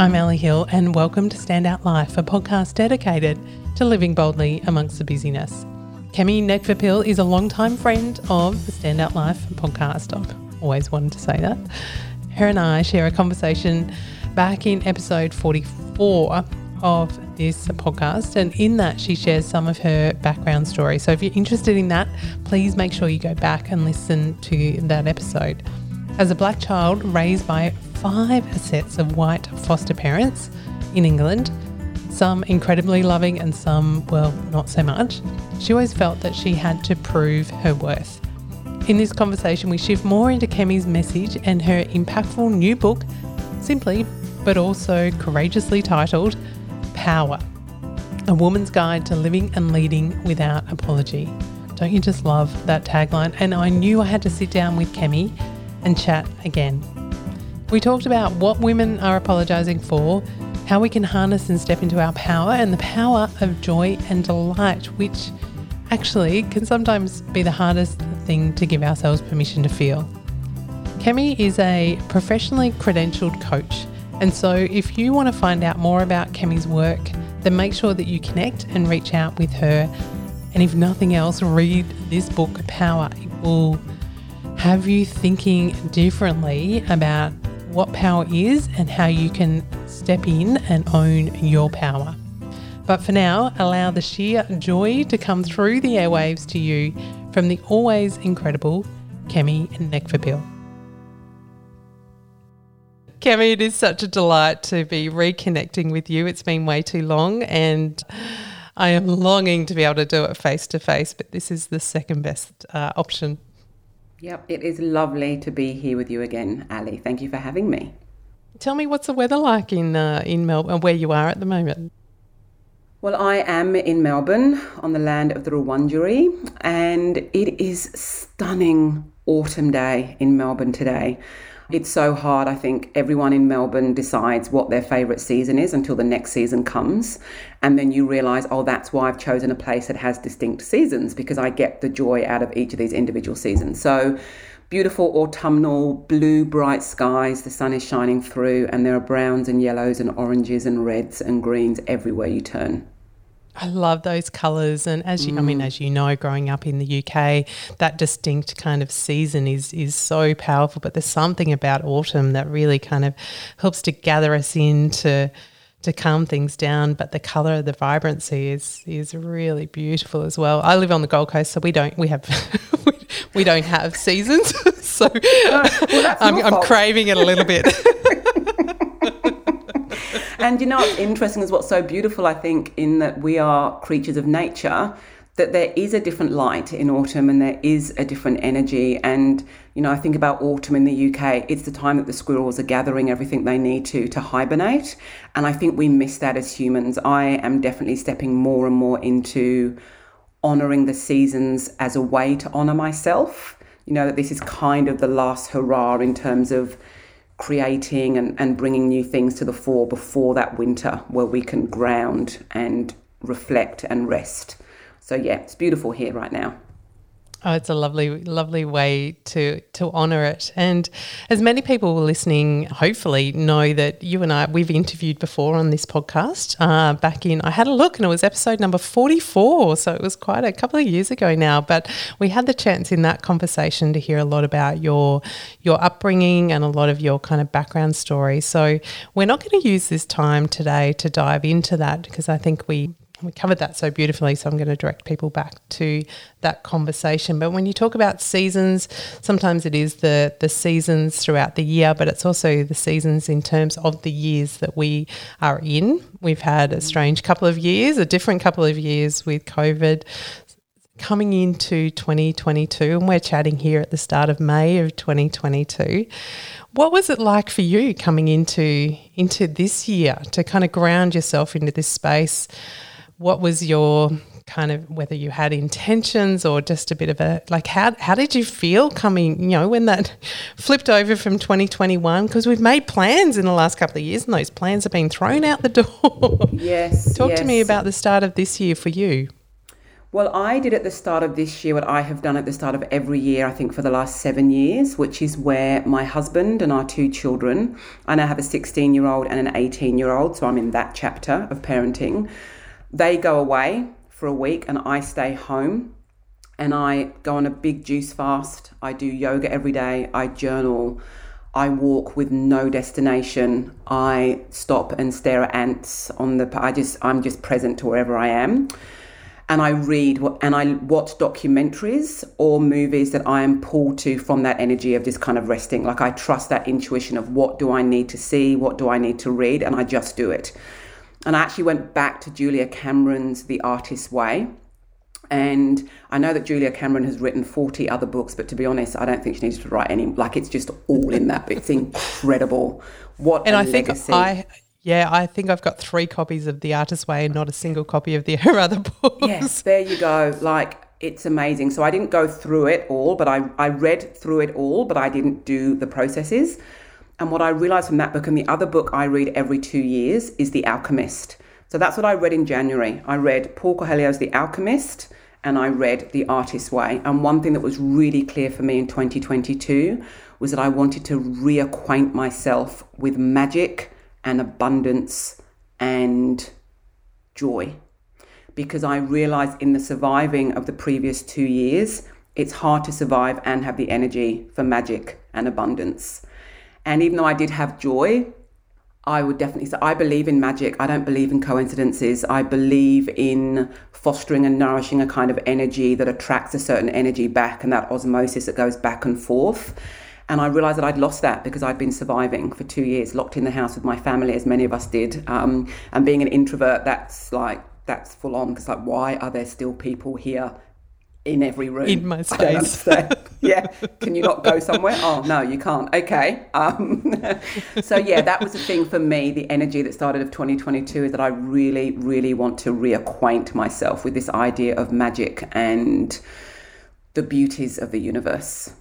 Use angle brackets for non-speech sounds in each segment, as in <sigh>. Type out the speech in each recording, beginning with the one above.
I'm Ali Hill, and welcome to Standout Life, a podcast dedicated to living boldly amongst the busyness. Kemi Nekvapil is a long-time friend of the Standout Life podcast. I've always wanted to say that. Her and I share a conversation back in episode 44 of this podcast, and in that, she shares some of her background story. So, if you're interested in that, please make sure you go back and listen to that episode. As a black child raised by five sets of white foster parents in England, some incredibly loving and some, well, not so much, she always felt that she had to prove her worth. In this conversation, we shift more into Kemi's message and her impactful new book, simply but also courageously titled Power A Woman's Guide to Living and Leading Without Apology. Don't you just love that tagline? And I knew I had to sit down with Kemi and chat again. We talked about what women are apologising for, how we can harness and step into our power, and the power of joy and delight, which actually can sometimes be the hardest thing to give ourselves permission to feel. Kemi is a professionally credentialed coach, and so if you want to find out more about Kemi's work, then make sure that you connect and reach out with her. And if nothing else, read this book, Power. It will have you thinking differently about what power is and how you can step in and own your power. But for now, allow the sheer joy to come through the airwaves to you from the always incredible Kemi Nekvapil. Kemi, it is such a delight to be reconnecting with you. It's been way too long and I am longing to be able to do it face to face, but this is the second best uh, option. Yep, it is lovely to be here with you again, Ali. Thank you for having me. Tell me what's the weather like in uh, in Melbourne, where you are at the moment. Well, I am in Melbourne on the land of the Wurundjeri, and it is stunning autumn day in Melbourne today. It's so hard. I think everyone in Melbourne decides what their favourite season is until the next season comes. And then you realise, oh, that's why I've chosen a place that has distinct seasons because I get the joy out of each of these individual seasons. So, beautiful autumnal blue bright skies the sun is shining through and there are browns and yellows and oranges and reds and greens everywhere you turn I love those colours, and as you, mm. I mean, mm. as you know, growing up in the UK, that distinct kind of season is is so powerful. But there's something about autumn that really kind of helps to gather us in to to calm things down. But the colour, the vibrancy is is really beautiful as well. I live on the Gold Coast, so we don't we have <laughs> we don't have seasons, <laughs> so well, I'm, I'm craving it a little bit. <laughs> and you know what's interesting is what's so beautiful, I think, in that we are creatures of nature, that there is a different light in autumn and there is a different energy. And, you know, I think about autumn in the UK, it's the time that the squirrels are gathering everything they need to to hibernate. And I think we miss that as humans. I am definitely stepping more and more into honoring the seasons as a way to honor myself. You know, that this is kind of the last hurrah in terms of creating and, and bringing new things to the fore before that winter where we can ground and reflect and rest. So, yeah, it's beautiful here right now. Oh, it's a lovely, lovely way to to honour it. And as many people listening, hopefully, know that you and I we've interviewed before on this podcast. Uh, back in, I had a look, and it was episode number forty four. So it was quite a couple of years ago now. But we had the chance in that conversation to hear a lot about your your upbringing and a lot of your kind of background story. So we're not going to use this time today to dive into that because I think we we covered that so beautifully, so I'm going to direct people back to that conversation. But when you talk about seasons, sometimes it is the the seasons throughout the year, but it's also the seasons in terms of the years that we are in. We've had a strange couple of years, a different couple of years with COVID coming into 2022 and we're chatting here at the start of May of 2022 what was it like for you coming into into this year to kind of ground yourself into this space what was your kind of whether you had intentions or just a bit of a like how how did you feel coming you know when that <laughs> flipped over from 2021 because we've made plans in the last couple of years and those plans have been thrown out the <laughs> door yes talk yes. to me about the start of this year for you Well, I did at the start of this year what I have done at the start of every year, I think, for the last seven years, which is where my husband and our two children, I now have a 16 year old and an 18 year old, so I'm in that chapter of parenting. They go away for a week and I stay home and I go on a big juice fast. I do yoga every day. I journal. I walk with no destination. I stop and stare at ants on the. I just I'm just present to wherever I am and I read and I watch documentaries or movies that I am pulled to from that energy of just kind of resting. Like I trust that intuition of what do I need to see, what do I need to read, and I just do it. And I actually went back to Julia Cameron's The Artist's Way. And I know that Julia Cameron has written 40 other books, but to be honest, I don't think she needs to write any. Like, it's just all in that. It's incredible. What and I legacy. think I yeah, I think I've got three copies of The Artist's Way and not a single copy of the, <laughs> her other books. Yes, there you go. Like, it's amazing. So I didn't go through it all, but I, I read through it all, but I didn't do the processes. And what I realized from that book and the other book I read every two years is The Alchemist. So that's what I read in January. I read Paul Coelho's The Alchemist and I read The Artist's Way. And one thing that was really clear for me in 2022 was that I wanted to reacquaint myself with magic and abundance and joy. Because I realized in the surviving of the previous two years, it's hard to survive and have the energy for magic and abundance. And even though I did have joy, I would definitely say I believe in magic. I don't believe in coincidences. I believe in fostering and nourishing a kind of energy that attracts a certain energy back and that osmosis that goes back and forth. And I realized that I'd lost that because I'd been surviving for two years, locked in the house with my family, as many of us did. Um, and being an introvert, that's like, that's full on because, like, why are there still people here in every room? In my <laughs> space. <laughs> yeah. Can you not go somewhere? Oh, no, you can't. Okay. Um, <laughs> so, yeah, that was the thing for me. The energy that started of 2022 is that I really, really want to reacquaint myself with this idea of magic and the beauties of the universe.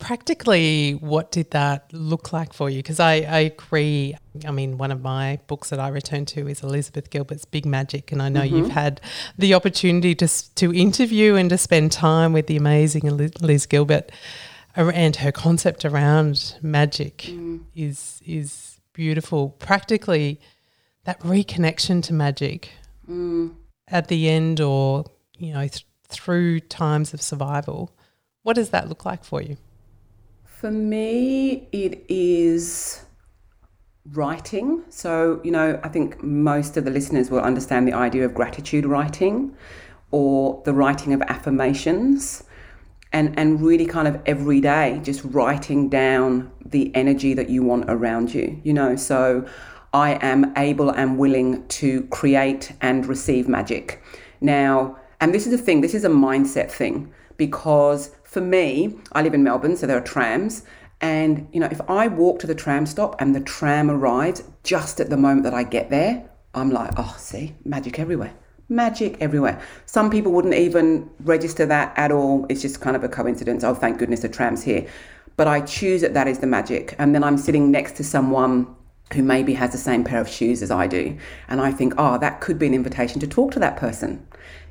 Practically, what did that look like for you? Because I, I agree. I mean, one of my books that I return to is Elizabeth Gilbert's Big Magic, and I know mm-hmm. you've had the opportunity to to interview and to spend time with the amazing Liz Gilbert, and her concept around magic mm. is is beautiful. Practically, that reconnection to magic mm. at the end, or you know, th- through times of survival what does that look like for you? For me, it is writing. So, you know, I think most of the listeners will understand the idea of gratitude writing or the writing of affirmations and, and really kind of every day just writing down the energy that you want around you, you know. So, I am able and willing to create and receive magic. Now, and this is a thing, this is a mindset thing because for me, I live in Melbourne, so there are trams. And, you know, if I walk to the tram stop and the tram arrives just at the moment that I get there, I'm like, oh, see, magic everywhere. Magic everywhere. Some people wouldn't even register that at all. It's just kind of a coincidence. Oh, thank goodness the tram's here. But I choose that that is the magic. And then I'm sitting next to someone who maybe has the same pair of shoes as I do. And I think, oh, that could be an invitation to talk to that person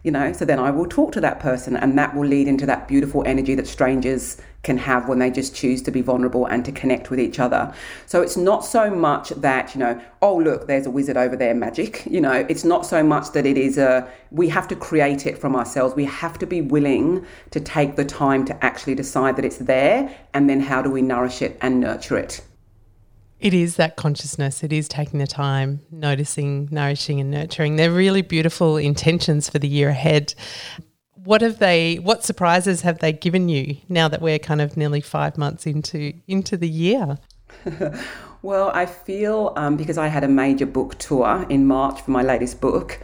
you know so then i will talk to that person and that will lead into that beautiful energy that strangers can have when they just choose to be vulnerable and to connect with each other. So it's not so much that you know oh look there's a wizard over there magic <laughs> you know it's not so much that it is a we have to create it from ourselves. We have to be willing to take the time to actually decide that it's there and then how do we nourish it and nurture it it is that consciousness. It is taking the time, noticing, nourishing, and nurturing. They're really beautiful intentions for the year ahead. What have they? What surprises have they given you now that we're kind of nearly five months into into the year? <laughs> well, I feel um, because I had a major book tour in March for my latest book,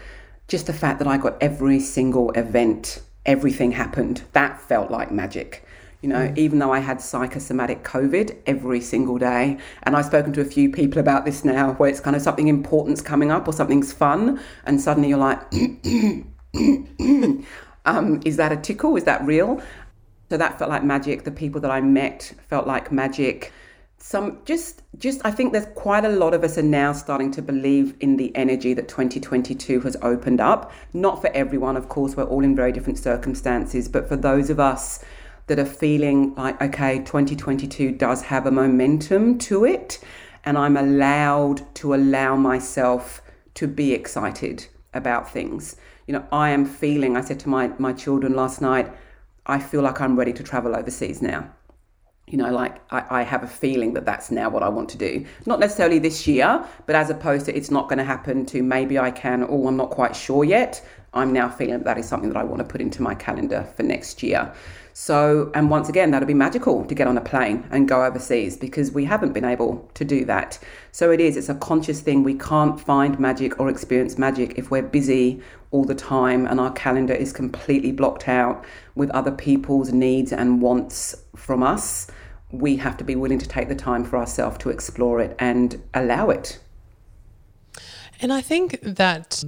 just the fact that I got every single event, everything happened. That felt like magic. You know, mm. even though I had psychosomatic COVID every single day, and I've spoken to a few people about this now, where it's kind of something important's coming up or something's fun, and suddenly you're like, <coughs> um, is that a tickle? Is that real? So that felt like magic. The people that I met felt like magic. some just just I think there's quite a lot of us are now starting to believe in the energy that 2022 has opened up. Not for everyone, of course, we're all in very different circumstances, but for those of us that are feeling like okay, 2022 does have a momentum to it and I'm allowed to allow myself to be excited about things. You know, I am feeling, I said to my, my children last night, I feel like I'm ready to travel overseas now. You know, like I, I have a feeling that that's now what I want to do. Not necessarily this year, but as opposed to it's not going to happen to maybe I can, or I'm not quite sure yet. I'm now feeling that is something that I want to put into my calendar for next year. So, and once again, that'll be magical to get on a plane and go overseas because we haven't been able to do that. So it is, it's a conscious thing. We can't find magic or experience magic if we're busy all the time and our calendar is completely blocked out with other people's needs and wants from us. We have to be willing to take the time for ourselves to explore it and allow it. And I think that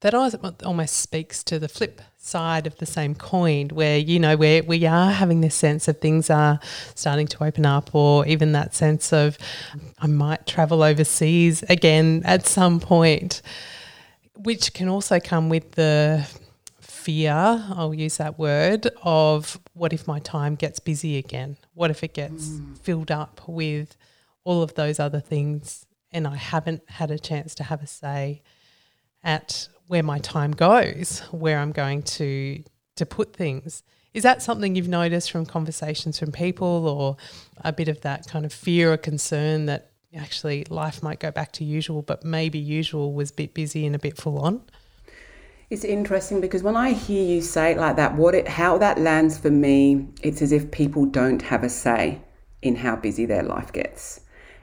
that almost speaks to the flip side of the same coin where you know where we are having this sense of things are starting to open up or even that sense of I might travel overseas again at some point which can also come with the fear I'll use that word of what if my time gets busy again what if it gets mm. filled up with all of those other things and I haven't had a chance to have a say at where my time goes, where I'm going to to put things. Is that something you've noticed from conversations from people or a bit of that kind of fear or concern that actually life might go back to usual, but maybe usual was a bit busy and a bit full on? It's interesting because when I hear you say it like that, what it how that lands for me, it's as if people don't have a say in how busy their life gets,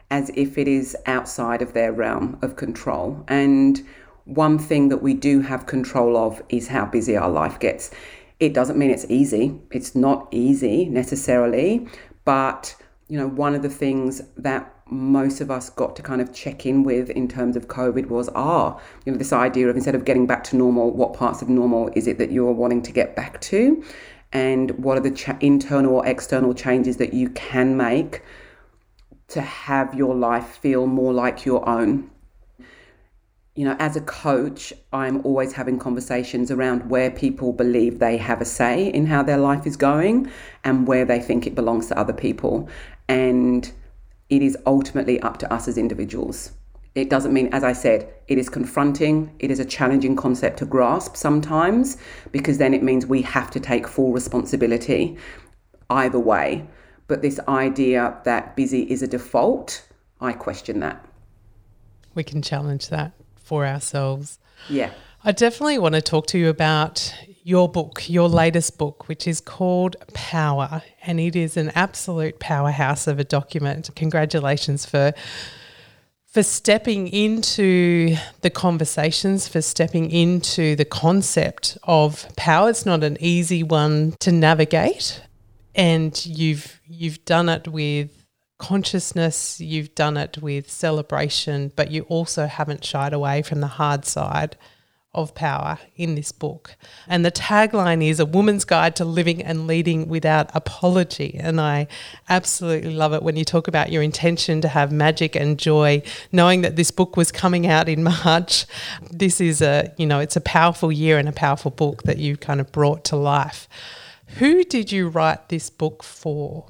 as if it is outside of their realm of control. And one thing that we do have control of is how busy our life gets. It doesn't mean it's easy. It's not easy necessarily, but you know, one of the things that most of us got to kind of check in with in terms of COVID was, ah, you know, this idea of instead of getting back to normal, what parts of normal is it that you're wanting to get back to? And what are the cha- internal or external changes that you can make to have your life feel more like your own? You know, as a coach, I'm always having conversations around where people believe they have a say in how their life is going and where they think it belongs to other people. And it is ultimately up to us as individuals. It doesn't mean, as I said, it is confronting, it is a challenging concept to grasp sometimes, because then it means we have to take full responsibility either way. But this idea that busy is a default, I question that. We can challenge that for ourselves. Yeah. I definitely want to talk to you about your book, your latest book, which is called Power, and it is an absolute powerhouse of a document. Congratulations for for stepping into the conversations, for stepping into the concept of power. It's not an easy one to navigate, and you've you've done it with consciousness, you've done it with celebration, but you also haven't shied away from the hard side of power in this book. And the tagline is A Woman's Guide to Living and Leading Without Apology. And I absolutely love it when you talk about your intention to have magic and joy, knowing that this book was coming out in <laughs> March. This is a, you know, it's a powerful year and a powerful book that you kind of brought to life. Who did you write this book for?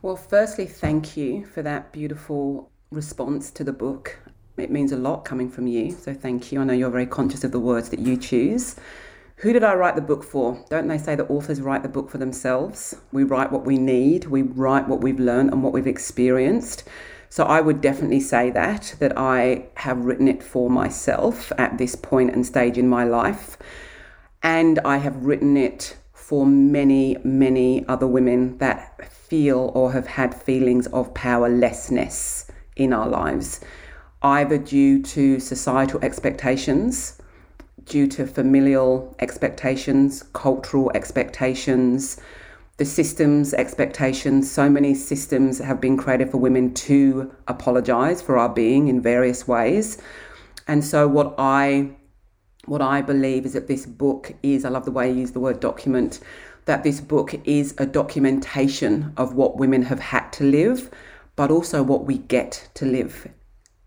Well, firstly, thank you for that beautiful response to the book. It means a lot coming from you, so thank you. I know you're very conscious of the words that you choose. Who did I write the book for? Don't they say that authors write the book for themselves? We write what we need, we write what we've learned and what we've experienced. So I would definitely say that that I have written it for myself at this point and stage in my life. And I have written it for many, many other women that feel or have had feelings of powerlessness in our lives, either due to societal expectations, due to familial expectations, cultural expectations, the systems expectations. So many systems have been created for women to apologize for our being in various ways. And so, what I what I believe is that this book is, I love the way you use the word document, that this book is a documentation of what women have had to live, but also what we get to live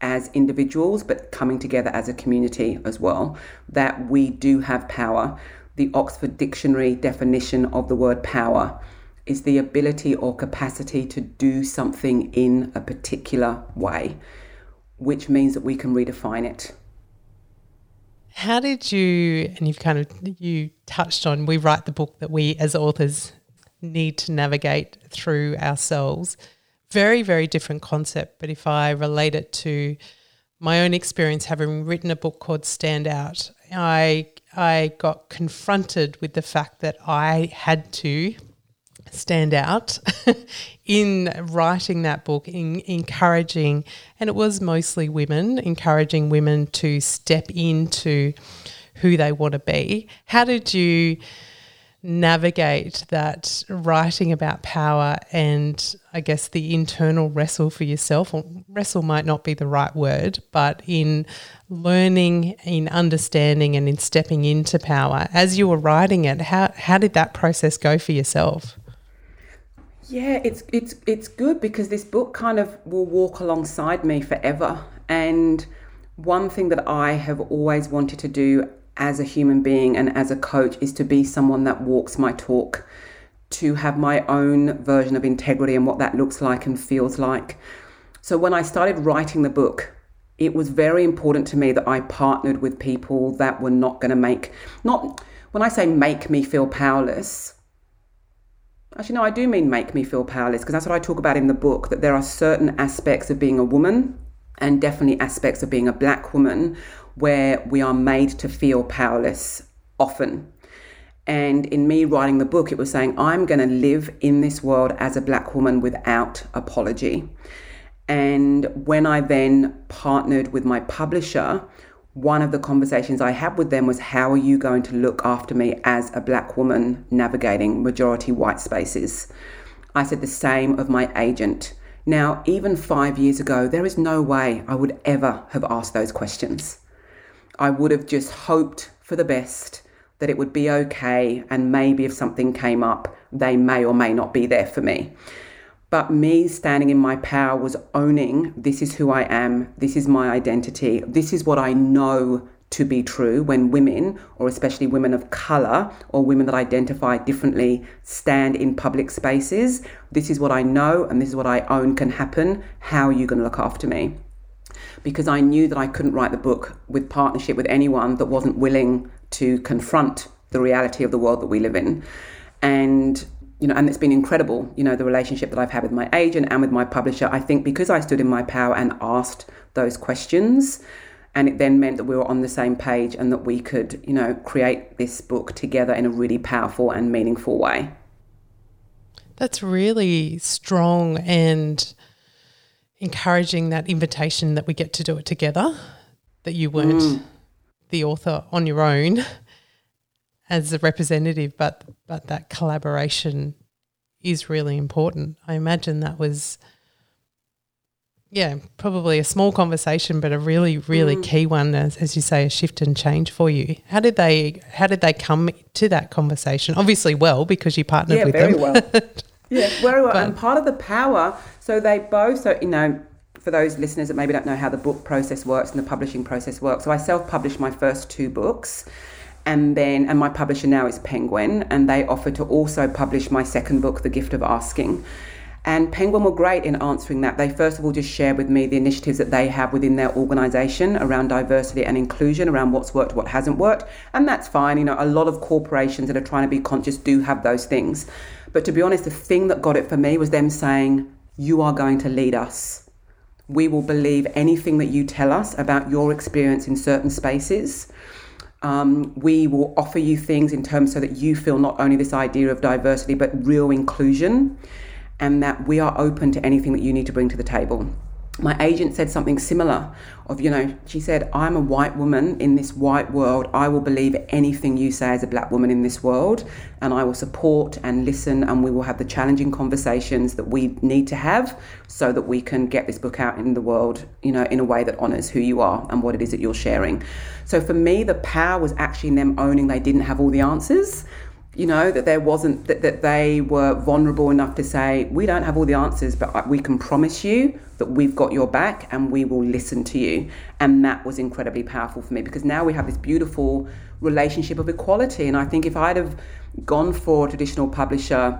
as individuals, but coming together as a community as well, that we do have power. The Oxford Dictionary definition of the word power is the ability or capacity to do something in a particular way, which means that we can redefine it. How did you, and you've kind of, you touched on, we write the book that we as authors need to navigate through ourselves. Very, very different concept. But if I relate it to my own experience, having written a book called Stand Out, I, I got confronted with the fact that I had to stand out <laughs> in writing that book, in encouraging, and it was mostly women, encouraging women to step into who they want to be. How did you navigate that writing about power and I guess the internal wrestle for yourself? Or wrestle might not be the right word, but in learning, in understanding, and in stepping into power as you were writing it, how, how did that process go for yourself? Yeah, it's it's it's good because this book kind of will walk alongside me forever. And one thing that I have always wanted to do as a human being and as a coach is to be someone that walks my talk, to have my own version of integrity and what that looks like and feels like. So when I started writing the book, it was very important to me that I partnered with people that were not going to make not when I say make me feel powerless, Actually, no, I do mean make me feel powerless because that's what I talk about in the book that there are certain aspects of being a woman and definitely aspects of being a black woman where we are made to feel powerless often. And in me writing the book, it was saying, I'm going to live in this world as a black woman without apology. And when I then partnered with my publisher, one of the conversations I had with them was how are you going to look after me as a black woman navigating majority white spaces? I said the same of my agent. Now, even five years ago, there is no way I would ever have asked those questions. I would have just hoped for the best, that it would be okay, and maybe if something came up, they may or may not be there for me. But me standing in my power was owning this is who I am, this is my identity, this is what I know to be true when women, or especially women of colour or women that identify differently, stand in public spaces. This is what I know and this is what I own can happen. How are you going to look after me? Because I knew that I couldn't write the book with partnership with anyone that wasn't willing to confront the reality of the world that we live in. And you know, and it's been incredible, you know, the relationship that I've had with my agent and with my publisher. I think because I stood in my power and asked those questions, and it then meant that we were on the same page and that we could, you know, create this book together in a really powerful and meaningful way. That's really strong and encouraging that invitation that we get to do it together, that you weren't mm. the author on your own as a representative, but but that collaboration is really important. I imagine that was yeah, probably a small conversation, but a really, really mm. key one, as, as you say, a shift and change for you. How did they how did they come to that conversation? Obviously well, because you partnered with them. yeah, with very them. well. <laughs> yeah, very well. But, and part of the power, so they both so you know, for those listeners that maybe don't know how the book process works and the publishing process works. So I self-published my first two books and then and my publisher now is Penguin, and they offered to also publish my second book, The Gift of Asking. And Penguin were great in answering that. They first of all just shared with me the initiatives that they have within their organisation around diversity and inclusion, around what's worked, what hasn't worked, and that's fine. You know, a lot of corporations that are trying to be conscious do have those things. But to be honest, the thing that got it for me was them saying, "You are going to lead us." We will believe anything that you tell us about your experience in certain spaces. Um, we will offer you things in terms so that you feel not only this idea of diversity, but real inclusion, and that we are open to anything that you need to bring to the table. My agent said something similar of you know she said i'm a white woman in this white world. I will believe anything you say as a black woman in this world and i will support and listen and we will have the challenging conversations that we need to have so that we can get this book out in the world you know in a way that honors who you are and what it is that you're sharing. So for me the power was actually in them owning they didn't have all the answers you know that there wasn't that, that they were vulnerable enough to say we don't have all the answers but uh, we can promise you that we've got your back and we will listen to you. And that was incredibly powerful for me because now we have this beautiful relationship of equality. And i think if i'd have gone for a traditional publisher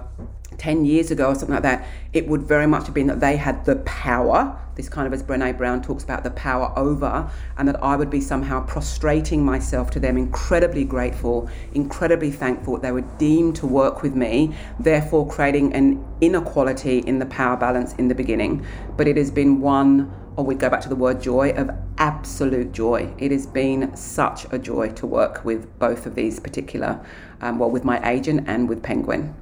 10 years ago or something like that, it would very much have been that they had the power, this kind of as Brene Brown talks about, the power over, and that I would be somehow prostrating myself to them, incredibly grateful, incredibly thankful that they were deemed to work with me, therefore creating an inequality in the power balance in the beginning. But it has been one or we go back to the word joy of absolute joy. It has been such a joy to work with both of these particular, um, well, with my agent and with Penguin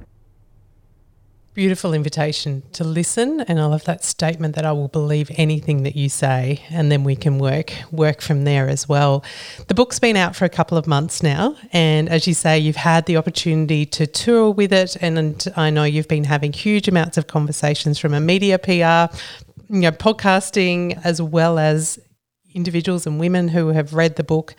beautiful invitation to listen and I love that statement that I will believe anything that you say and then we can work work from there as well. The book's been out for a couple of months now and as you say you've had the opportunity to tour with it and I know you've been having huge amounts of conversations from a media PR, you know podcasting as well as individuals and women who have read the book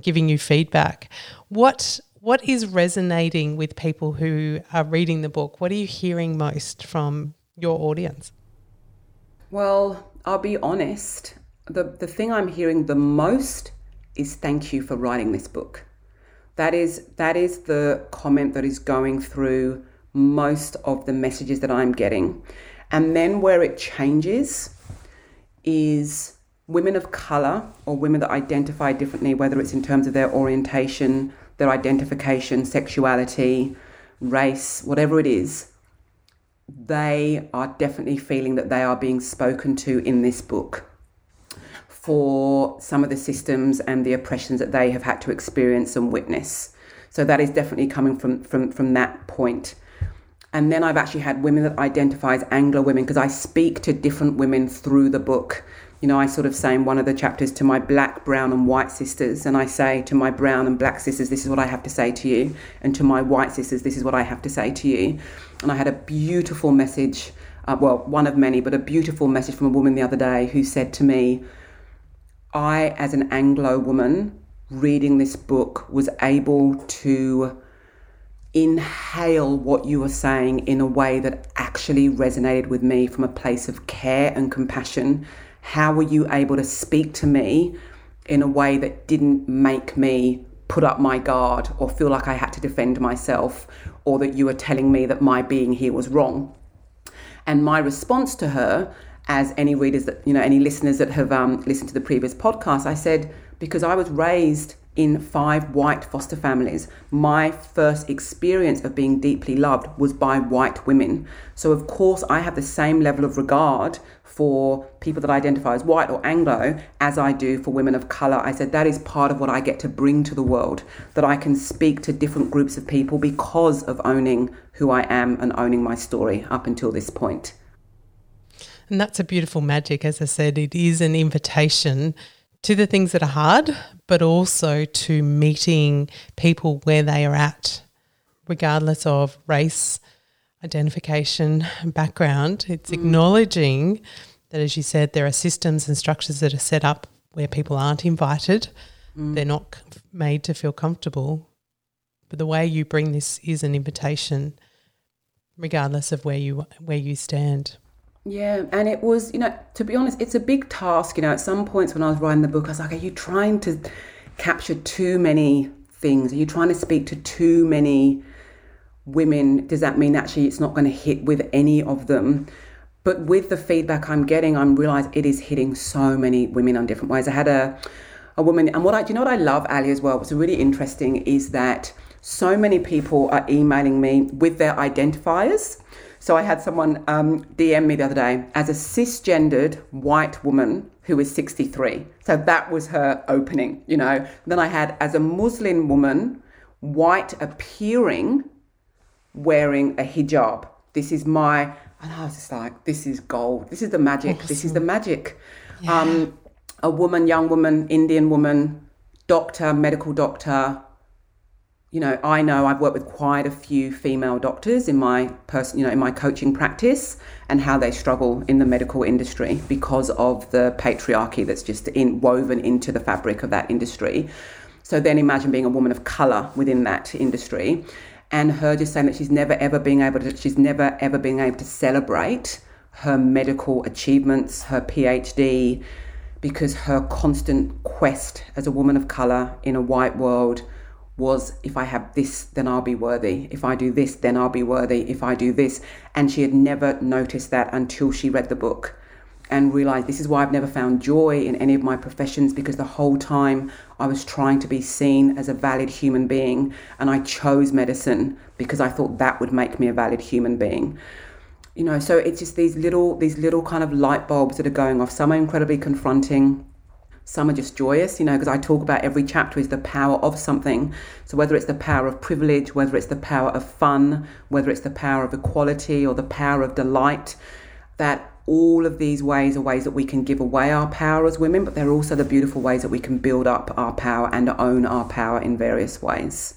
giving you feedback. What what is resonating with people who are reading the book? What are you hearing most from your audience? Well, I'll be honest. The, the thing I'm hearing the most is thank you for writing this book. That is that is the comment that is going through most of the messages that I'm getting. And then where it changes is women of color or women that identify differently, whether it's in terms of their orientation, their identification, sexuality, race, whatever it is, they are definitely feeling that they are being spoken to in this book for some of the systems and the oppressions that they have had to experience and witness. So that is definitely coming from from from that point. And then I've actually had women that identify as Anglo women because I speak to different women through the book you know, I sort of say in one of the chapters to my black, brown, and white sisters, and I say to my brown and black sisters, this is what I have to say to you, and to my white sisters, this is what I have to say to you. And I had a beautiful message, uh, well, one of many, but a beautiful message from a woman the other day who said to me, I, as an Anglo woman, reading this book, was able to inhale what you were saying in a way that actually resonated with me from a place of care and compassion how were you able to speak to me in a way that didn't make me put up my guard or feel like I had to defend myself or that you were telling me that my being here was wrong? And my response to her, as any readers that, you know, any listeners that have um, listened to the previous podcast, I said, because I was raised in five white foster families. My first experience of being deeply loved was by white women. So, of course, I have the same level of regard for people that identify as white or Anglo as I do for women of colour. I said that is part of what I get to bring to the world, that I can speak to different groups of people because of owning who I am and owning my story up until this point. And that's a beautiful magic. As I said, it is an invitation to the things that are hard, but also to meeting people where they are at, regardless of race, identification background. It's mm. acknowledging that, as you said, there are systems and structures that are set up where people aren't invited, mm. they're not made to feel comfortable. But the way you bring this is an invitation, regardless of where you where you stand. Yeah, and it was, you know, to be honest, it's a big task. You know, at some points when I was writing the book, I was like, are you trying to capture too many things? Are you trying to speak to too many women, does that mean actually it's not going to hit with any of them? But with the feedback I'm getting, I'm realizing it is hitting so many women on different ways. I had a a woman, and what I do you know what I love, Ali, as well. What's really interesting is that so many people are emailing me with their identifiers. So I had someone um, DM me the other day as a cisgendered white woman who is 63. So that was her opening, you know. Then I had as a Muslim woman, white appearing wearing a hijab. This is my And I was just like, this is gold. This is the magic. Awesome. This is the magic. Yeah. Um, a woman, young woman, Indian woman, doctor, medical doctor. You know, I know I've worked with quite a few female doctors in my person, you know, in my coaching practice, and how they struggle in the medical industry because of the patriarchy that's just in, woven into the fabric of that industry. So then imagine being a woman of color within that industry and her just saying that she's never ever being able to she's never ever being able to celebrate her medical achievements, her PhD, because her constant quest as a woman of color in a white world was if I have this, then I'll be worthy. If I do this, then I'll be worthy. If I do this. And she had never noticed that until she read the book and realized this is why I've never found joy in any of my professions because the whole time I was trying to be seen as a valid human being and I chose medicine because I thought that would make me a valid human being. You know, so it's just these little these little kind of light bulbs that are going off. Some are incredibly confronting, some are just joyous, you know, because I talk about every chapter is the power of something. So whether it's the power of privilege, whether it's the power of fun, whether it's the power of equality or the power of delight, that all of these ways are ways that we can give away our power as women, but they're also the beautiful ways that we can build up our power and own our power in various ways.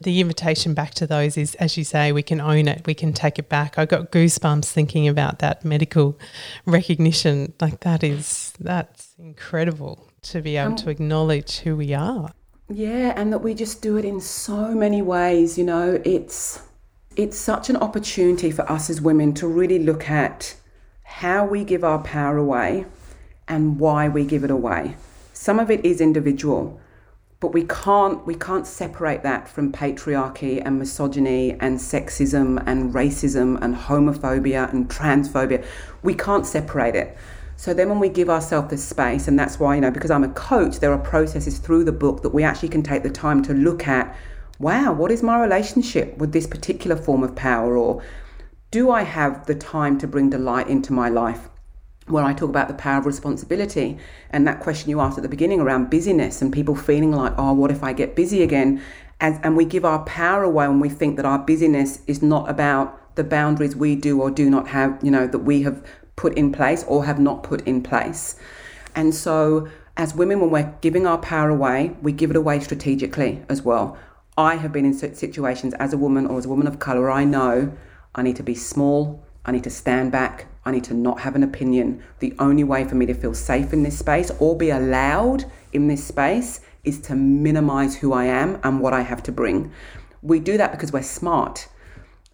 The invitation back to those is, as you say, we can own it, we can take it back. I got goosebumps thinking about that medical recognition. Like that is that's incredible to be able um, to acknowledge who we are. Yeah, and that we just do it in so many ways. You know, it's it's such an opportunity for us as women to really look at how we give our power away and why we give it away. Some of it is individual, but we can't we can't separate that from patriarchy and misogyny and sexism and racism and homophobia and transphobia. We can't separate it. So then when we give ourselves the space, and that's why, you know, because I'm a coach, there are processes through the book that we actually can take the time to look at, wow, what is my relationship with this particular form of power or do I have the time to bring delight into my life? Where I talk about the power of responsibility and that question you asked at the beginning around busyness and people feeling like, oh, what if I get busy again? As, and we give our power away when we think that our busyness is not about the boundaries we do or do not have, you know, that we have put in place or have not put in place. And so, as women, when we're giving our power away, we give it away strategically as well. I have been in situations as a woman or as a woman of color I know I need to be small. I need to stand back. I need to not have an opinion. The only way for me to feel safe in this space or be allowed in this space is to minimize who I am and what I have to bring. We do that because we're smart.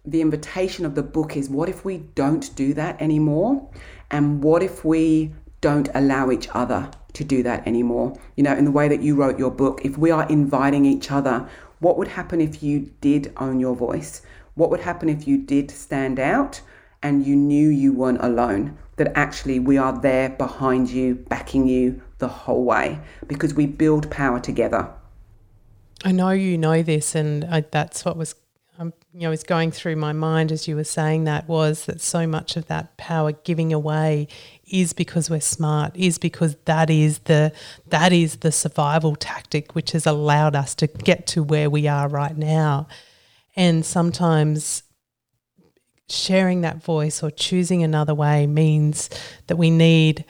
The invitation of the book is what if we don't do that anymore? And what if we don't allow each other to do that anymore? You know, in the way that you wrote your book, if we are inviting each other, what would happen if you did own your voice? What would happen if you did stand out and you knew you weren't alone? That actually we are there behind you, backing you the whole way because we build power together. I know you know this, and I, that's what was um, you know was going through my mind as you were saying that was that so much of that power giving away is because we're smart is because that is the that is the survival tactic which has allowed us to get to where we are right now and sometimes sharing that voice or choosing another way means that we need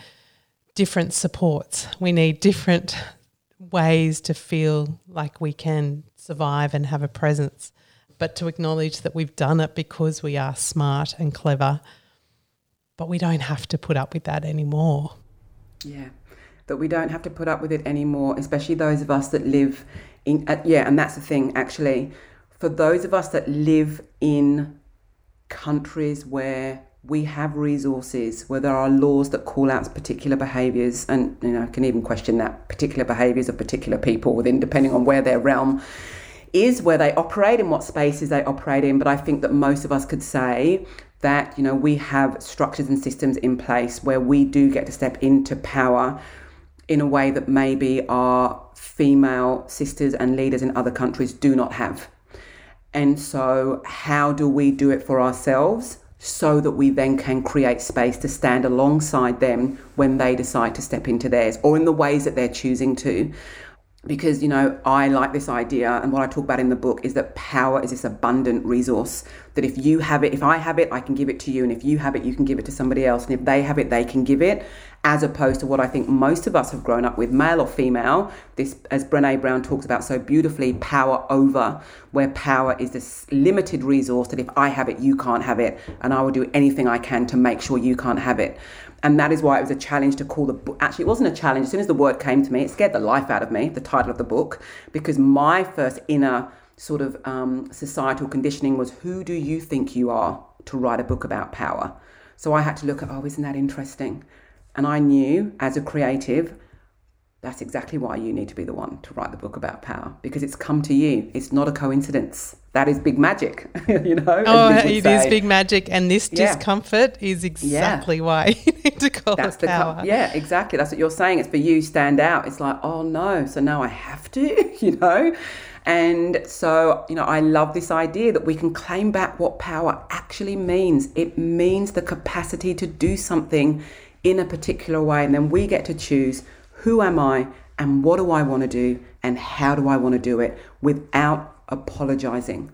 different supports. We need different ways to feel like we can survive and have a presence. But to acknowledge that we've done it because we are smart and clever, but we don't have to put up with that anymore. Yeah, that we don't have to put up with it anymore, especially those of us that live in, uh, yeah, and that's the thing actually for those of us that live in countries where we have resources, where there are laws that call out particular behaviours, and you know, I can even question that particular behaviours of particular people within, depending on where their realm is, where they operate, and what spaces they operate in. But I think that most of us could say that you know we have structures and systems in place where we do get to step into power in a way that maybe our female sisters and leaders in other countries do not have. And so, how do we do it for ourselves so that we then can create space to stand alongside them when they decide to step into theirs or in the ways that they're choosing to? Because you know i like this idea and what i talk about in the book is that power is this abundant resource that if you have it if i have it i can give it to you and if you have it you can give it to somebody else and if they have it they can give it as opposed to what i think most of us have grown up with male or female. This as brene brown talks about so beautifully power over where power is this limited resource that if i have it you can't have it and i will do anything i can to make sure you can't have it and that is why it was a challenge to call the book. Actually, it wasn't a challenge. As soon as the word came to me, it scared the life out of me, the title of the book, because my first inner sort of um, societal conditioning was who do you think you are to write a book about power? So I had to look at, oh, isn't that interesting? And I knew as a creative, that's exactly why you need to be the one to write the book about power because it's come to you. It's not a coincidence. That is big magic, <laughs> you know. Oh, it say. is big magic, and this yeah. discomfort is exactly yeah. why <laughs> you need to call that's it power. Com- yeah, exactly. That's what you're saying. It's for you stand out. It's like, oh no, so now I have to, <laughs> you know. And so, you know, I love this idea that we can claim back what power actually means. It means the capacity to do something in a particular way, and then we get to choose who am I and what do I want to do and how do I want to do it without apologizing.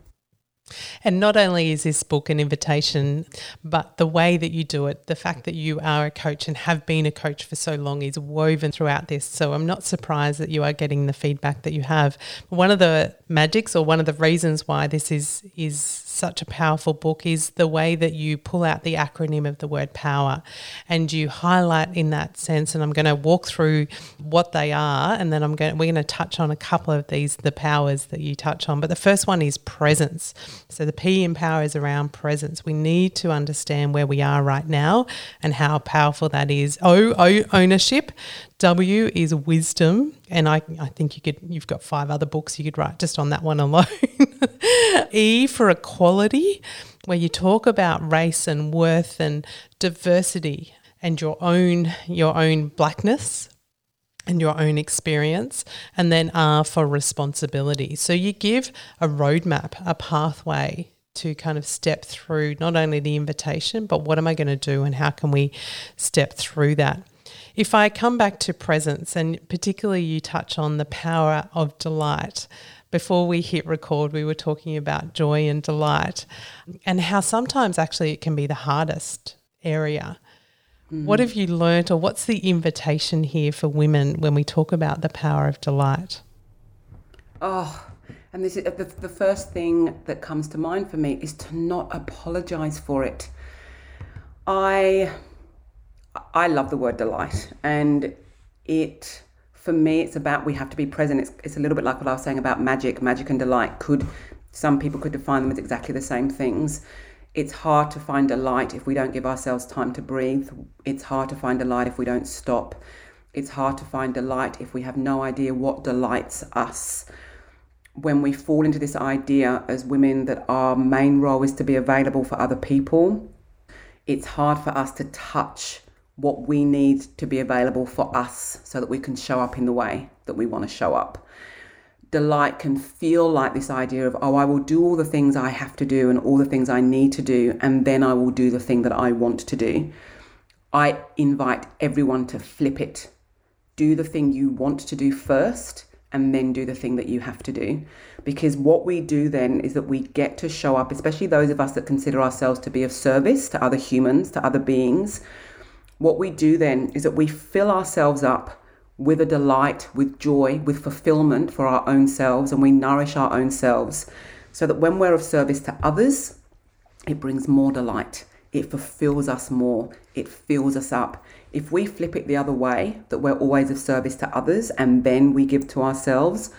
And not only is this book an invitation, but the way that you do it, the fact that you are a coach and have been a coach for so long is woven throughout this. So I'm not surprised that you are getting the feedback that you have. One of the magics or one of the reasons why this is is such a powerful book is the way that you pull out the acronym of the word power. And you highlight in that sense and I'm going to walk through what they are and then I'm going we're going to touch on a couple of these the powers that you touch on. But the first one is presence. So the P in power is around presence. We need to understand where we are right now and how powerful that is. O, o ownership W is wisdom, and I, I think you could you've got five other books you could write just on that one alone. <laughs> e for equality, where you talk about race and worth and diversity and your own your own blackness and your own experience, and then R for responsibility. So you give a roadmap, a pathway to kind of step through not only the invitation, but what am I going to do and how can we step through that? If I come back to presence, and particularly you touch on the power of delight, before we hit record, we were talking about joy and delight and how sometimes actually it can be the hardest area. Mm. What have you learnt, or what's the invitation here for women when we talk about the power of delight? Oh, and this is the, the first thing that comes to mind for me is to not apologize for it. I I love the word delight, and it for me it's about we have to be present. It's it's a little bit like what I was saying about magic. Magic and delight could some people could define them as exactly the same things. It's hard to find delight if we don't give ourselves time to breathe. It's hard to find delight if we don't stop. It's hard to find delight if we have no idea what delights us. When we fall into this idea as women that our main role is to be available for other people, it's hard for us to touch what we need to be available for us so that we can show up in the way that we want to show up. Delight can feel like this idea of, oh, I will do all the things I have to do and all the things I need to do, and then I will do the thing that I want to do. I invite everyone to flip it. Do the thing you want to do first, and then do the thing that you have to do. Because what we do then is that we get to show up, especially those of us that consider ourselves to be of service to other humans, to other beings what we do then is that we fill ourselves up with a delight, with joy, with fulfillment for our own selves, and we nourish our own selves so that when we're of service to others, it brings more delight. It fulfills us more. It fills us up. If we flip it the other way, that we're always of service to others and then we give to ourselves,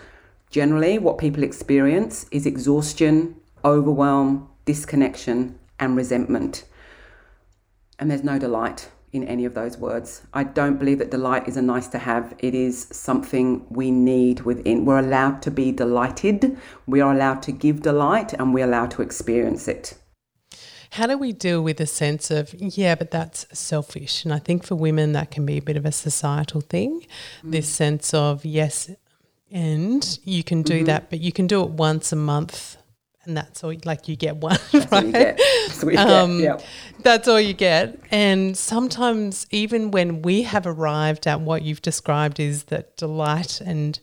generally what people experience is exhaustion, overwhelm, disconnection, and resentment. And there's no delight in any of those words. I don't believe that delight is a nice to have. It is something we need within. We're allowed to be delighted, we are allowed to give delight, and we're allowed to experience it. How do we deal with a sense of, yeah, but that's selfish? And I think for women, that can be a bit of a societal thing. Mm. This sense of, yes, and you can do mm-hmm. that, but you can do it once a month and that's all like you get one <laughs> that's right get. That's, um, get. that's all you get and sometimes even when we have arrived at what you've described is that delight and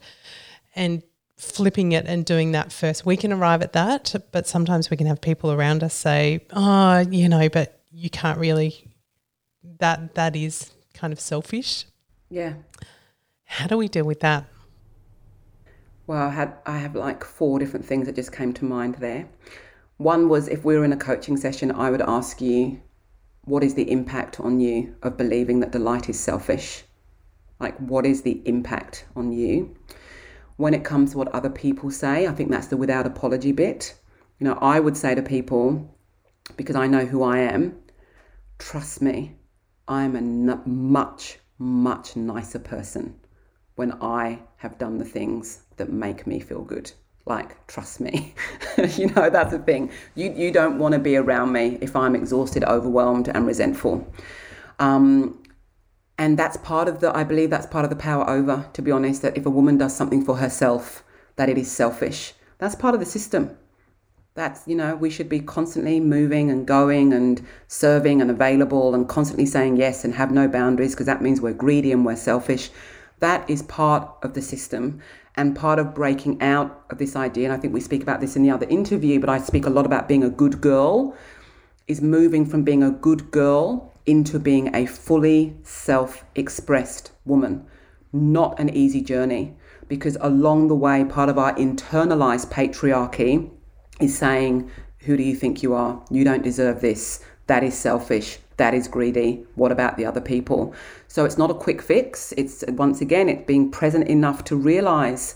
and flipping it and doing that first. We can arrive at that, but sometimes we can have people around us say, "Oh, you know, but you can't really that that is kind of selfish." Yeah. How do we deal with that? Well, I had I have like four different things that just came to mind there. One was if we were in a coaching session, I would ask you, what is the impact on you of believing that delight is selfish? Like, what is the impact on you? When it comes to what other people say, I think that's the without apology bit. You know, I would say to people, because I know who I am, trust me, I'm a n- much, much nicer person when I have done the things that make me feel good. Like, trust me. <laughs> you know, that's the thing. You, you don't want to be around me if I'm exhausted, overwhelmed, and resentful. Um, and that's part of the, I believe that's part of the power over, to be honest, that if a woman does something for herself, that it is selfish. That's part of the system. That's, you know, we should be constantly moving and going and serving and available and constantly saying yes and have no boundaries because that means we're greedy and we're selfish. That is part of the system and part of breaking out of this idea. And I think we speak about this in the other interview, but I speak a lot about being a good girl, is moving from being a good girl into being a fully self expressed woman. Not an easy journey because along the way, part of our internalized patriarchy is saying, Who do you think you are? You don't deserve this. That is selfish. That is greedy. What about the other people? So it's not a quick fix. It's once again, it's being present enough to realize,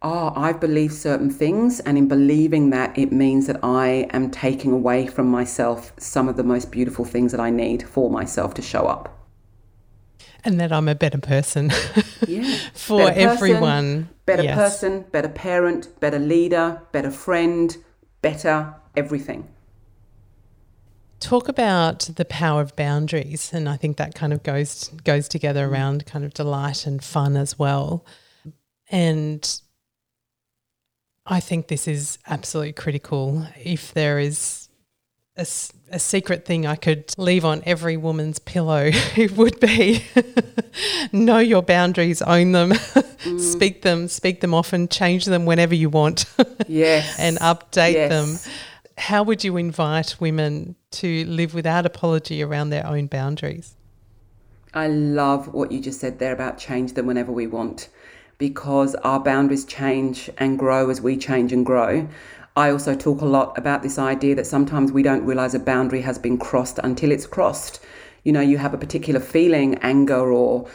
oh, I've believed certain things. And in believing that, it means that I am taking away from myself some of the most beautiful things that I need for myself to show up. And that I'm a better person <laughs> yeah. for better person, everyone. Better Yes. person, better parent, better leader, better friend, better everything. Talk about the power of boundaries, and I think that kind of goes goes together mm. around kind of delight and fun as well. And I think this is absolutely critical. If there is a secret thing I could leave on every woman's pillow, <laughs> it would be <laughs> know your boundaries, own them, mm. <laughs> speak them, speak them often, change them whenever you want, Yes. and update Yes. them. How would you invite women to live without apology around their own boundaries? I love what you just said there about change them whenever we want because our boundaries change and grow as we change and grow. I also talk a lot about this idea that sometimes we don't realize a boundary has been crossed until it's crossed. You know, you have a particular feeling, anger, or,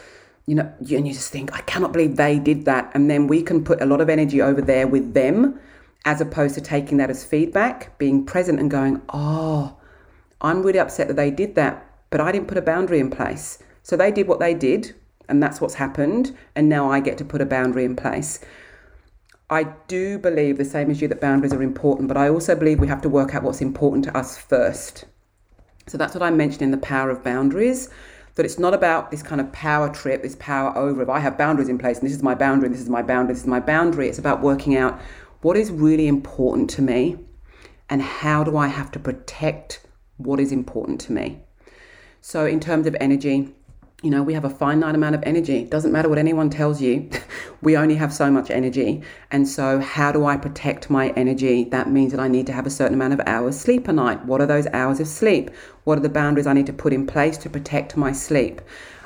you know, and you just think, I cannot believe they did that. And then we can put a lot of energy over there with them as opposed to taking that as feedback, being present and going, oh, I'm really upset that they did that, but I didn't put a boundary in place. So they did what they did, and that's what's happened, and now I get to put a boundary in place. I do believe the same as you that boundaries are important, but I also believe we have to work out what's important to us first. So that's what I mentioned in the power of boundaries. That it's not about this kind of power trip, this power over. If I have boundaries in place and this is my boundary, this is my boundary, this is my boundary, it's about working out what is really important to me and how do I have to protect what is important to me. So, in terms of energy, you know, we have a finite amount of energy. Doesn't matter what anyone tells you, <laughs> we only have so much energy. And so, how do I protect my energy? That means that I need to have a certain amount of hours sleep a night. What are those hours of sleep? What are the boundaries I need to put in place to protect my sleep?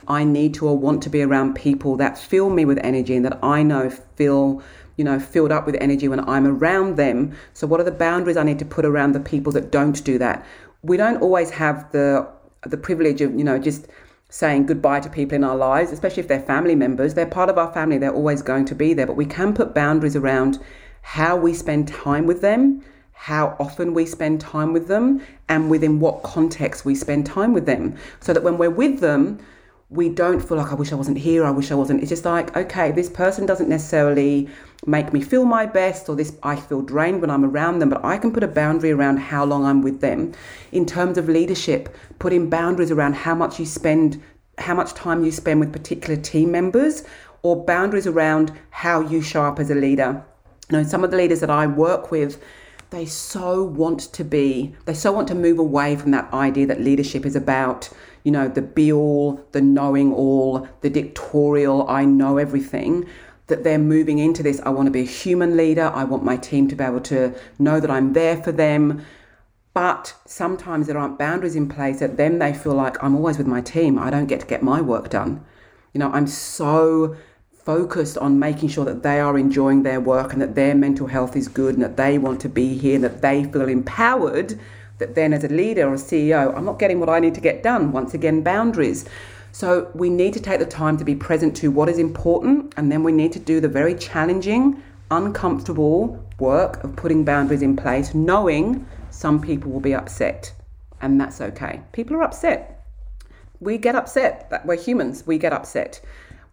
I need to or want to be around people that fill me with energy and that I know feel you know, filled up with energy when I'm around them. So, what are the boundaries I need to put around the people that don't do that? We don't always have the the privilege of, you know, just saying goodbye to people in our lives, especially if they're family members. They're part of our family. They're always going to be there. But we can put boundaries around how we spend time with them, how often we spend time with them, and within what context we spend time with them. So that when we're with them, we don't feel like I wish I wasn't here, I wish I wasn't. It's just like, okay, this person doesn't necessarily make me feel my best or this I feel drained when I'm around them, but I can put a boundary around how long I'm with them. In terms of leadership, putting boundaries around how much you spend how much time you spend with particular team members or boundaries around how you show up as a leader. You know, some of the leaders that I work with, they so want to be, they so want to move away from that idea that leadership is about, you know, the be all, the knowing all, the dictatorial, I know everything. that they're moving into this. I want to be a human leader. I want my team to be able to know that I'm there for them. But sometimes there aren't boundaries in place that then they feel like I'm always with my team. I don't get to get my work done. You know, I'm so focused on making sure that they are enjoying their work and that their mental health is good and that they want to be here and that they feel empowered that then as a leader or a CEO, I'm not getting what I need to get done. Once again, boundaries. So we need to take the time to be present to what is important, and then we need to do the very challenging, uncomfortable work of putting boundaries in place, knowing some people will be upset, and that's okay. People are upset. We get upset. We're humans. We get upset.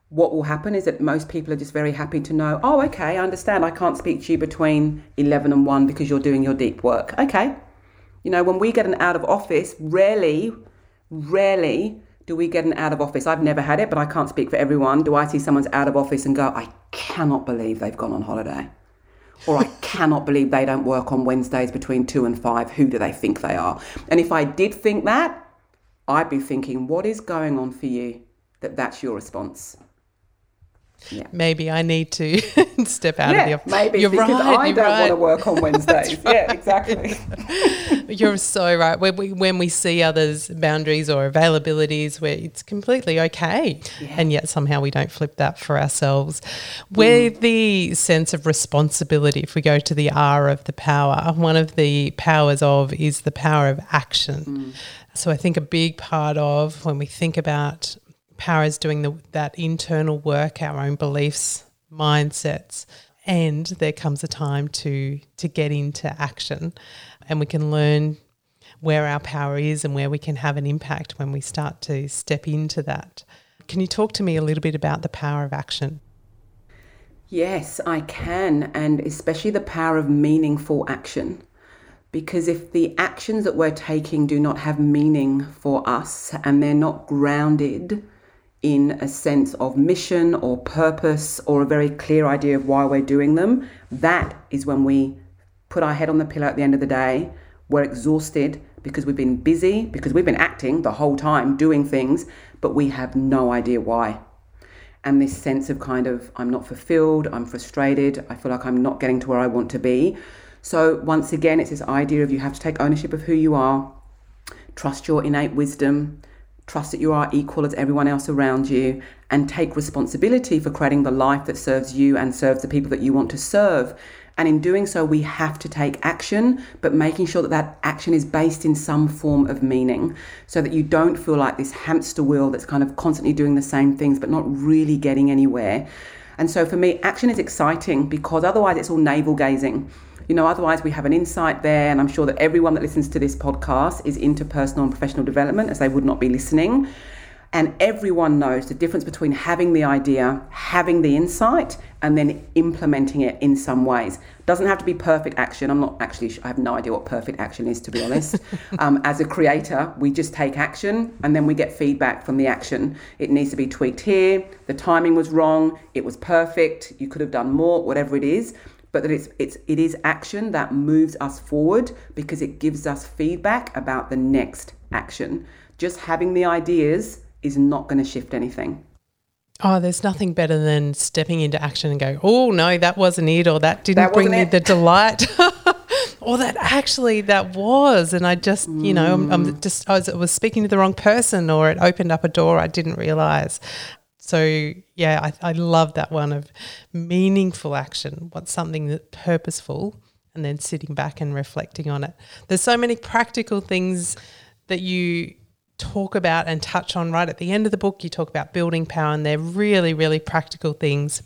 What will happen is that most people are just very happy to know, oh, okay, I understand. I can't speak to you between 11 and 1 because you're doing your deep work. Okay. You know, when we get an out of office, rarely, rarely do we get an out of office? I've never had it, but I can't speak for everyone. Do I see someone's out of office and go, I cannot believe they've gone on holiday? Or I cannot believe they don't work on Wednesdays between two and five. Who do they think they are? And if I did think that, I'd be thinking, what is going on for you that that's your response? Yeah. Maybe I need to <laughs> step out yeah, of the office. Maybe you're because right, I don't right. want to work on <laughs> Wednesdays. right. Yeah, exactly. <laughs> you're so right. When we when we see others' boundaries or availabilities where it's completely okay, yeah. and yet somehow we don't flip that for ourselves. Where mm. the sense of responsibility, if we go to the R of the power, one of the powers of is the power of action. Mm. So I think a big part of when we think about power is doing the, that internal work, our own beliefs, mindsets, and there comes a time to to get into action, and we can learn where our power is and where we can have an impact when we start to step into that. Can you talk to me a little bit about the power of action? Yes, I can, and especially the power of meaningful action. Because if the actions that we're taking do not have meaning for us and they're not grounded in a sense of mission or purpose or a very clear idea of why we're doing them, that is when we put our head on the pillow at the end of the day. We're exhausted because we've been busy, because we've been acting the whole time, doing things, but we have no idea why. And this sense of kind of, I'm not fulfilled, I'm frustrated, I feel like I'm not getting to where I want to be. So, once again, it's this idea of you have to take ownership of who you are, trust your innate wisdom, trust that you are equal as everyone else around you, and take responsibility for creating the life that serves you and serves the people that you want to serve. And in doing so, we have to take action, but making sure that that action is based in some form of meaning so that you don't feel like this hamster wheel that's kind of constantly doing the same things but not really getting anywhere. And so for me, action is exciting because otherwise it's all navel gazing. You know, otherwise we have an insight there, and I'm sure that everyone that listens to this podcast is into personal and professional development, as they would not be listening. And everyone knows the difference between having the idea, having the insight, and then implementing it in some ways. Doesn't have to be perfect action. I'm not actually, I have no idea what perfect action is, to be honest. <laughs> um, as a creator, we just take action and then we get feedback from the action. It needs to be tweaked here. The timing was wrong. It was perfect. You could have done more, whatever it is but that it's it's it is action that moves us forward because it gives us feedback about the next action. Just having the ideas is not going to shift anything. Oh, there's nothing better than stepping into action and go, oh no, that wasn't it, or that didn't that bring me it. the delight, <laughs> or that actually that was, and I just, you know, I'm, I'm mm. just I was, I was speaking to the wrong person, or it opened up a door I didn't realize. So yeah, I, I love that one of meaningful action. What's something that purposeful, and then sitting back and reflecting on it. There's so many practical things that you talk about and touch on right at the end of the book. You talk about building power, and they're really, really practical things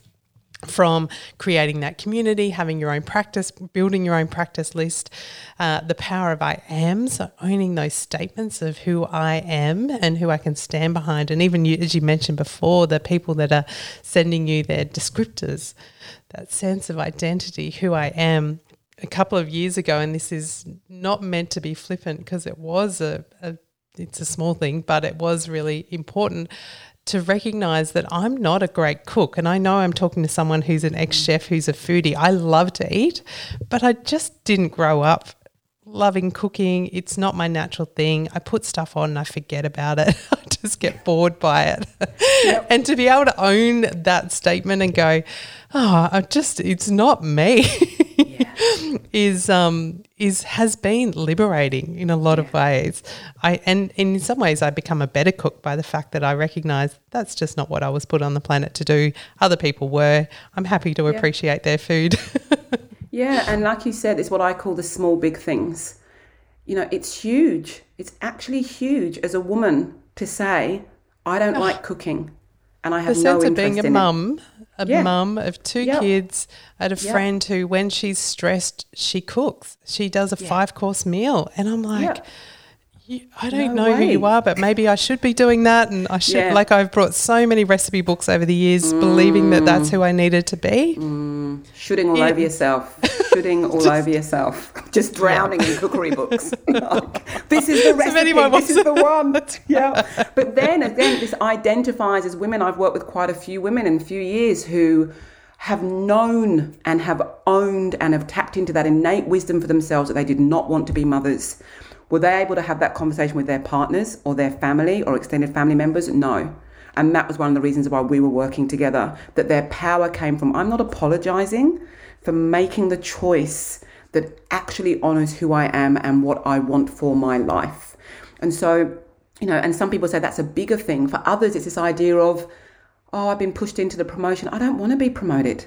from creating that community, having your own practice, building your own practice list, uh, the power of I am, so owning those statements of who I am and who I can stand behind. And even you, as you mentioned before, the people that are sending you their descriptors, that sense of identity, who I am. A couple of years ago, and this is not meant to be flippant because it was a, a it's a small thing, but it was really important to recognize that I'm not a great cook. And I know I'm talking to someone who's an ex chef, who's a foodie. I love to eat, but I just didn't grow up loving cooking. It's not my natural thing. I put stuff on and I forget about it. <laughs> I just get bored by it. Yep. and to be able to own that statement and go, oh, I just, it's not me. <laughs> Yeah. <laughs> is um is has been liberating in a lot yeah. of ways. I and in some ways I become a better cook by the fact that I recognize that's just not what I was put on the planet to do. Other people were. I'm happy to yeah. appreciate their food. <laughs> Yeah, and like you said, it's what I call the small big things. You know, it's huge. It's actually huge as a woman to say, I don't like cooking and I have the no sense of being a mum, a yeah. mum of two yep. kids, had a yep. friend who, when she's stressed, she cooks. She does a yeah. five course meal, and I'm like, yep. I don't no know way. who you are, but maybe I should be doing that. And I should, yeah. like, I've brought so many recipe books over the years, mm. believing that that's who I needed to be. Mm. Shooting all yeah. over yourself, <laughs> shooting all just, over yourself, <laughs> just drowning in cookery books. <laughs> like, this is the recipe. So this is the one. yeah. But then again, this identifies as women. I've worked with quite a few women in a few years who have known and have owned and have tapped into that innate wisdom for themselves that they did not want to be mothers were they able to have that conversation with their partners or their family or extended family members? No. And that was one of the reasons why we were working together, that their power came from I'm not apologizing for making the choice that actually honors who I am and what I want for my life. And so, you know, and some people say that's a bigger thing. For others, it's this idea of, oh, I've been pushed into the promotion. I don't want to be promoted.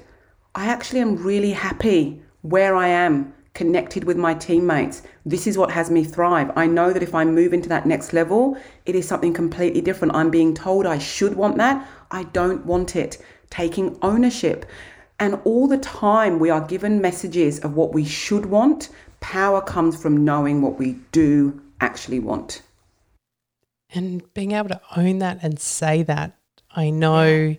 I actually am really happy where I am connected with my teammates. This is what has me thrive. I know that if I move into that next level, it is something completely different. I'm being told I should want that. I don't want it. Taking ownership. And all the time we are given messages of what we should want. Power comes from knowing what we do actually want. And being able to own that and say that, I know yeah.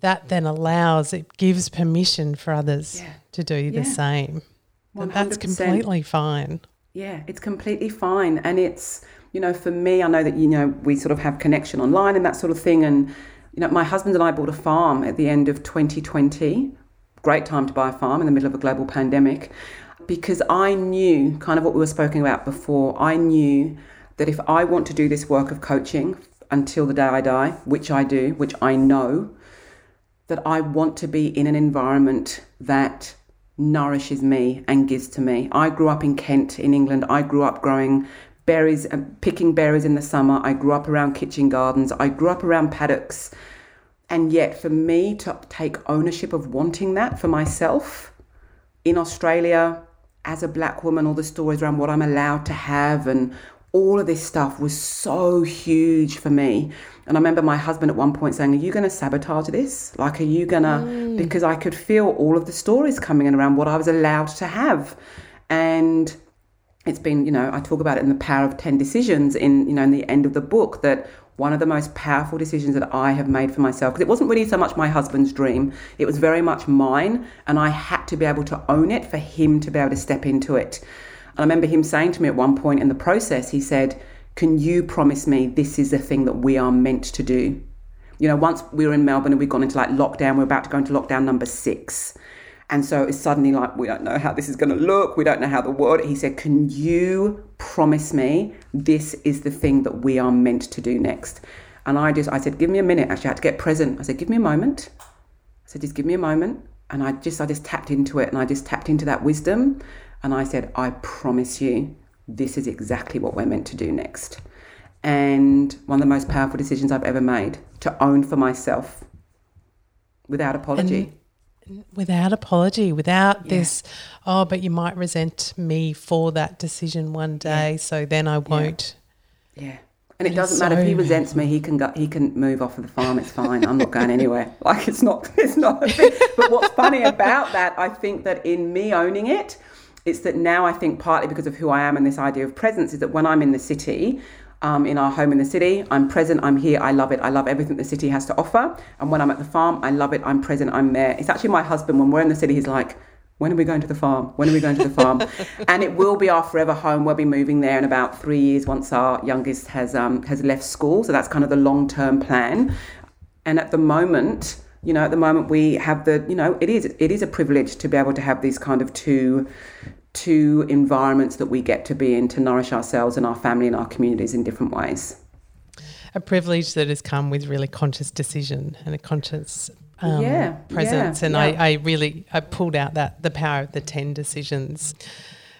that then allows, it gives permission for others yeah. to do the same. 100%. That's completely fine. Yeah, it's completely fine. And it's, you know, for me, I know that, you know, we sort of have connection online and that sort of thing. And, you know, my husband and I bought a farm at the end of 2020. Great time to buy a farm in the middle of a global pandemic because I knew kind of what we were speaking about before. I knew that if I want to do this work of coaching until the day I die, which I do, which I know, that I want to be in an environment that nourishes me and gives to me. I grew up in Kent, in England. I grew up growing berries and picking berries in the summer. I grew up around kitchen gardens. I grew up around paddocks. And yet, for me to take ownership of wanting that for myself in Australia as a black woman, all the stories around what I'm allowed to have and all of this stuff was so huge for me. And I remember my husband at one point saying, Are you going to sabotage this? Like, are you going to? Mm. Because I could feel all of the stories coming in around what I was allowed to have. And it's been, you know, I talk about it in the power of 10 decisions in, you know, in the end of the book that one of the most powerful decisions that I have made for myself, because it wasn't really so much my husband's dream, it was very much mine. And I had to be able to own it for him to be able to step into it. And I remember him saying to me at one point in the process, he said, Can you promise me this is the thing that we are meant to do? You know, once we were in Melbourne and we'd gone into like lockdown, we are about to go into lockdown number six. And so it's suddenly like, we don't know how this is going to look. We don't know how the world. He said, Can you promise me this is the thing that we are meant to do next? And I just, I said, Give me a minute. Actually, I had to get present. I said, Give me a moment. I said, Just give me a moment. And I just, I just tapped into it and I just tapped into that wisdom. And I said, I promise you, this is exactly what we're meant to do next. And one of the most powerful decisions I've ever made to own for myself without apology. And without apology, without yeah. this, oh, but you might resent me for that decision one day, yeah. so then I won't. Yeah. yeah. And it doesn't matter if he resents me. He can go. He can move off of the farm. It's fine. I'm not going <laughs> anywhere. Like it's not. It's not. A thing. But what's funny about that, I think that in me owning it, it's that now I think partly because of who I am and this idea of presence is that when I'm in the city, um, in our home in the city, I'm present, I'm here, I love it, I love everything the city has to offer. And when I'm at the farm, I love it, I'm present, I'm there. It's actually my husband, when we're in the city, he's like, when are we going to the farm? When are we going to the farm? <laughs> and it will be our forever home. We'll be moving there in about three years once our youngest has um, has left school. So that's kind of the long term plan. And at the moment, you know, at the moment we have the, you know, it is it is a privilege to be able to have these kind of two two environments that we get to be in to nourish ourselves and our family and our communities in different ways. A privilege that has come with really conscious decision and a conscious um, yeah, presence. Yeah, and yeah. I, I really I pulled out that the power of the ten decisions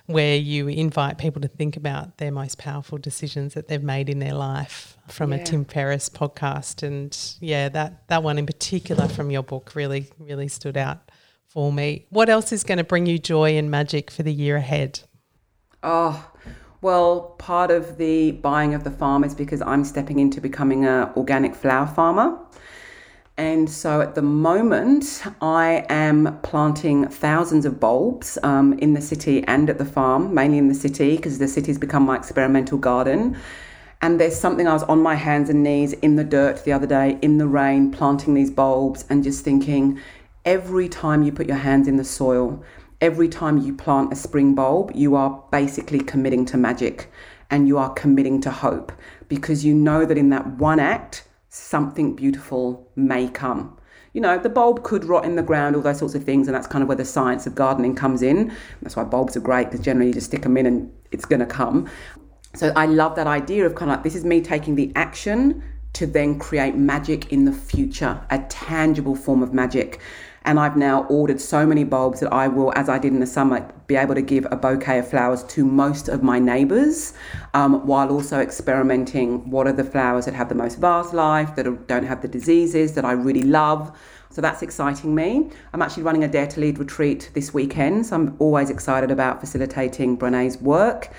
where you invite people to think about their most powerful decisions that they've made in their life from yeah. a Tim Ferriss podcast. And yeah, that, that one in particular from your book really, really stood out for me. What else is going to bring you joy and magic for the year ahead? Oh, well, part of the buying of the farm is because I'm stepping into becoming an organic flower farmer. And so at the moment, I am planting thousands of bulbs um, in the city and at the farm, mainly in the city, because the city's become my experimental garden. And there's something I was on my hands and knees in the dirt the other day, in the rain, planting these bulbs and just thinking every time you put your hands in the soil, every time you plant a spring bulb, you are basically committing to magic and you are committing to hope because you know that in that one act, something beautiful may come. You know, the bulb could rot in the ground, all those sorts of things, and that's kind of where the science of gardening comes in. That's why bulbs are great because generally you just stick them in and it's going to come. So I love that idea of kind of like this is me taking the action to then create magic in the future, a tangible form of magic. And I've now ordered so many bulbs that I will, as I did in the summer, be able to give a bouquet of flowers to most of my neighbours um, while also experimenting what are the flowers that have the most vast life, that don't have the diseases that I really love. So that's exciting me. I'm actually running a Dare to Lead retreat this weekend. So I'm always excited about facilitating Brene's work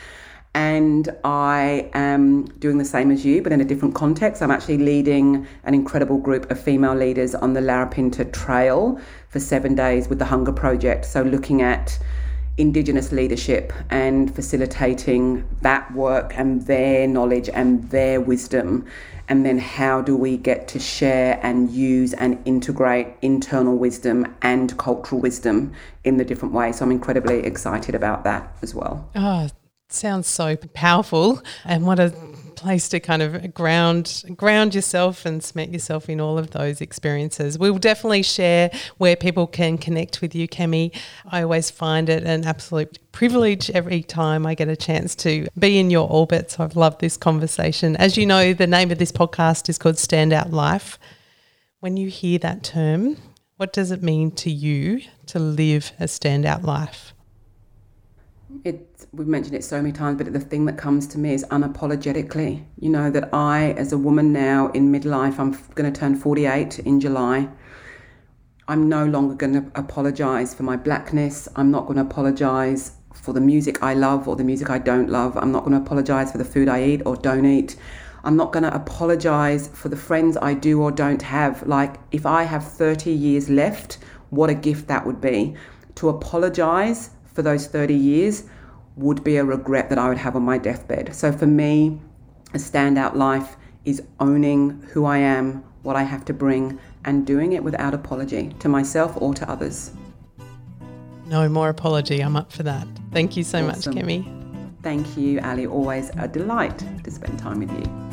and I am doing the same as you, but in a different context. I'm actually leading an incredible group of female leaders on the Larapinta Trail for seven days with the Hunger Project. So, looking at Indigenous leadership and facilitating that work and their knowledge and their wisdom. And then, how do we get to share and use and integrate internal wisdom and cultural wisdom in the different ways? So, I'm incredibly excited about that as well. Oh, sounds so powerful and what a place to kind of ground ground yourself and cement yourself in all of those experiences. We'll definitely share where people can connect with you, Kemi. I always find it an absolute privilege every time I get a chance to be in your orbit. So I've loved this conversation. As you know, the name of this podcast is called Standout Life. When you hear that term, what does it mean to you to live a standout life? It we've mentioned it so many times, but the thing that comes to me is unapologetically. You know, that I, as a woman now in midlife, I'm going to turn 48 in July. I'm no longer going to apologize for my blackness. I'm not going to apologize for the music I love or the music I don't love. I'm not going to apologize for the food I eat or don't eat. I'm not going to apologize for the friends I do or don't have. Like, if I have 30 years left, what a gift that would be. To apologize for those 30 years would be a regret that I would have on my deathbed. So for me, a standout life is owning who I am, what I have to bring, and doing it without apology to myself or to others. No more apology. I'm up for that. Thank you so awesome. much, Kemi. Thank you, Ali. Always a delight to spend time with you.